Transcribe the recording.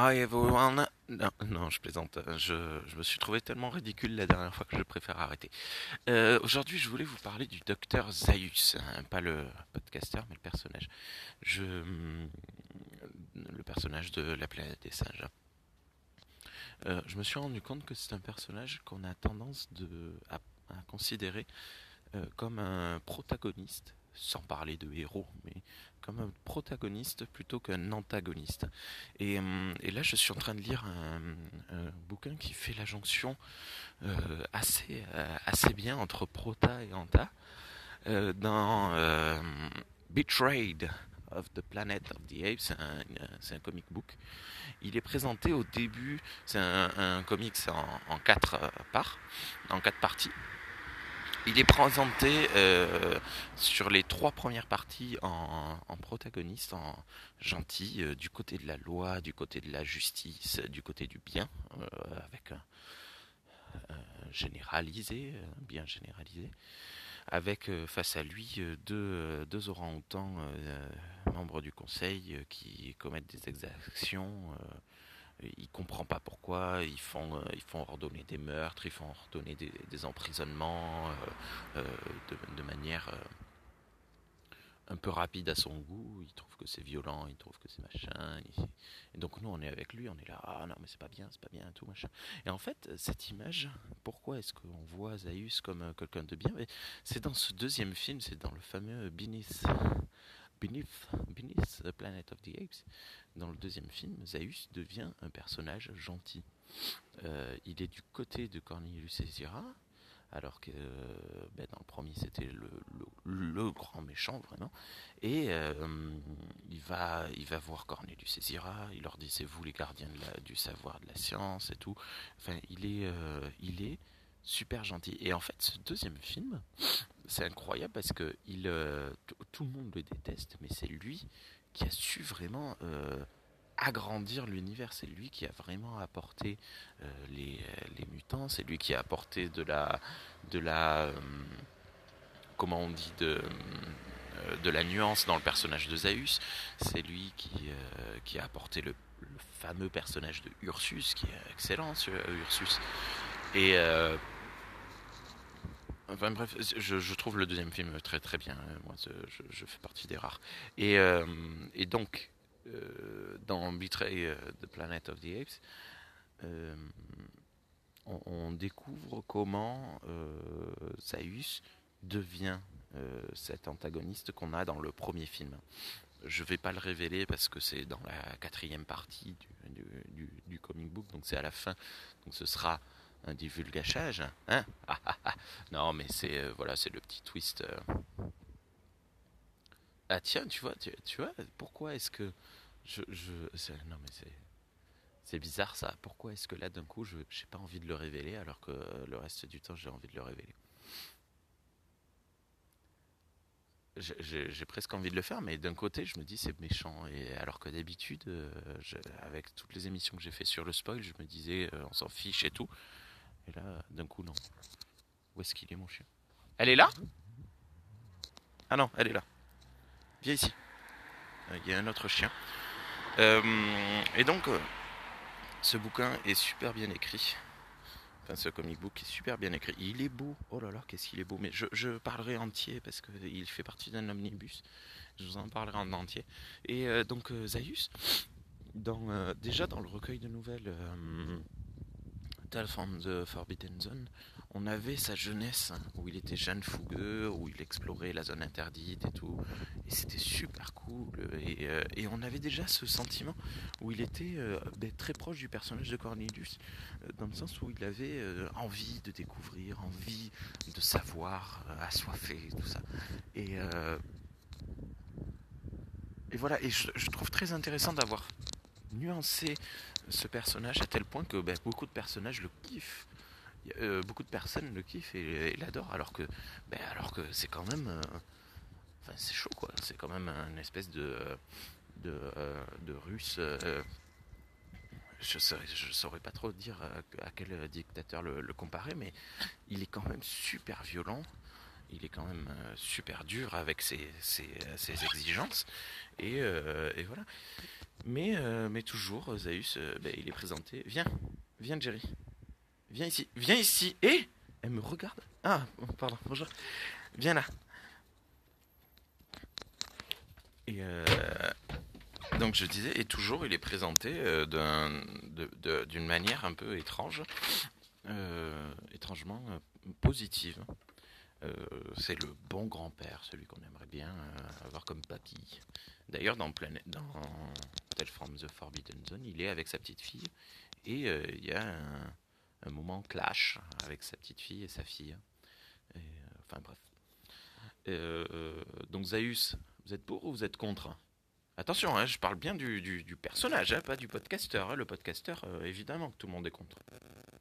Hi everyone. Non, non, je plaisante. Je, je me suis trouvé tellement ridicule la dernière fois que je préfère arrêter. Euh, Aujourd'hui, je voulais vous parler du docteur Zaius, hein, pas le podcaster, mais le personnage. Je, le personnage de la planète des singes. Euh, je me suis rendu compte que c'est un personnage qu'on a tendance de, à, à considérer euh, comme un protagoniste, sans parler de héros, mais comme un protagoniste plutôt qu'un antagoniste. Et, et, là, je suis en train de lire un, bouquin qui fait la jonction euh, assez, euh, assez bien entre prota et anta euh, dans Betrayed of the Planet of the Apes, c'est un, comic book. Il est présenté au début, c'est un, un en, en quatre parts, en quatre parties. Il est présenté euh, sur les trois premières parties en, protagoniste, en gentil, euh, du côté de la loi, du côté de la justice, du côté du bien, euh, avec généralisé, bien généralisé, avec face à lui deux, deux orang-outans membres du conseil qui commettent des exactions il comprend pas pourquoi ils font euh, ils font ordonner des meurtres ils font ordonner des, emprisonnements euh, euh, de, manière un peu rapide à son goût. Il trouve que c'est violent il trouve que c'est machin et donc nous on est avec lui on est là ah non mais c'est pas bien c'est pas bien tout machin. Et en fait cette image pourquoi est-ce qu'on voit Zaius comme quelqu'un de bien? C'est dans ce deuxième film c'est dans le fameux Binis Beneath, Beneath the Planet of the Apes, dans le deuxième film, Zaius devient un personnage gentil. Euh, il est du côté de Cornelius Ezira, alors que ben, dans le premier c'était le, grand méchant vraiment. Et euh, il, va, il va voir Cornelius Ezira, il leur dit c'est vous les gardiens du savoir, de la science et tout. Enfin, il est, euh, il est super gentil. Et en fait, ce deuxième film, c'est incroyable parce que euh, tout le monde le déteste, mais c'est lui qui a su vraiment euh, agrandir l'univers. C'est lui qui a vraiment apporté euh, les, mutants. C'est lui qui a apporté de la, de la, comment on dit, de, la nuance dans le personnage de Zaius. C'est lui qui, qui a apporté le, le, fameux personnage de Ursus, qui est excellent, ce Ursus. Et euh, Enfin bref, je, trouve le deuxième film très très bien. Moi, je, fais partie des rares. Et, euh, donc, euh, dans Betray euh, the Planet of the Apes, euh, on, découvre comment Zaius devient cet antagoniste qu'on a dans le premier film. Je vais pas le révéler parce que c'est dans la quatrième partie du, du, du comic book, donc c'est à la fin. Donc ce sera un divulgachage, hein? Ah, ah, ah. Non, mais c'est euh, voilà, c'est le petit twist. Euh... Ah tiens, tu vois, tu, tu vois, pourquoi est-ce que je, je non mais c'est c'est bizarre ça. Pourquoi est-ce que là d'un coup je j'ai pas envie de le révéler alors que le reste du temps j'ai envie de le révéler? J'ai presque envie de le faire, mais d'un côté, je me dis c'est méchant. Et alors que d'habitude, euh, avec toutes les émissions que j'ai fait sur le spoil, je me disais euh, on s'en fiche et tout. Et là, d'un coup, non. Où est-ce qu'il est, mon chien? Elle est là? Ah non, elle est là. Viens ici. Il y a un autre chien. Euh, et donc, euh, ce bouquin est super bien écrit. Enfin, ce comic book est super bien écrit. Il est beau. Oh là là, qu'est-ce qu'il est beau. Mais je, je parlerai entier parce qu'il fait partie d'un omnibus. Je vous en parlerai en entier. Et euh, donc, Zaius, dans, déjà dans le recueil de nouvelles From the Forbidden Zone, on avait sa jeunesse où il était jeune fougueux, où il explorait la zone interdite et tout, et c'était super cool. Et, euh, on avait déjà ce sentiment où il était euh, ben, très proche du personnage de Cornelius, euh, dans le sens où il avait envie de découvrir, envie de savoir, assoiffé, tout ça. Et, voilà, et je trouve très intéressant d'avoir nuancé ce personnage à tel point que ben, beaucoup de personnages le kiffent. Euh, beaucoup de personnes le kiffent et, l'adorent alors que ben, alors que c'est quand même euh, enfin c'est chaud quoi c'est quand même une espèce de de, euh, de russe je saurais, saurais pas trop dire à quel dictateur le, comparer mais il est quand même super violent il est quand même super dur avec ses, ses, exigences et voilà Mais, euh, mais toujours, Zaius, euh, ben, il est présenté. Viens, viens Jerry. Viens ici, viens ici. Et elle me regarde. Ah, pardon, bonjour. Viens là. Euh, donc je disais, et toujours il est présenté euh, d'une manière un peu étrange, euh, étrangement euh, positive. Euh, c'est le bon grand-père, celui qu'on aimerait bien euh, avoir comme papy. D'ailleurs, dans, dans Tale from the Forbidden Zone, il est avec sa petite fille, et euh, il y a un, moment clash avec sa petite fille et sa fille. Euh, enfin bref. Euh, donc Zaius, vous êtes pour ou vous êtes contre? Attention, hein, je parle bien du, du- personnage, hein, pas du podcasteur. hein. Le podcasteur, évidemment que tout le monde est contre.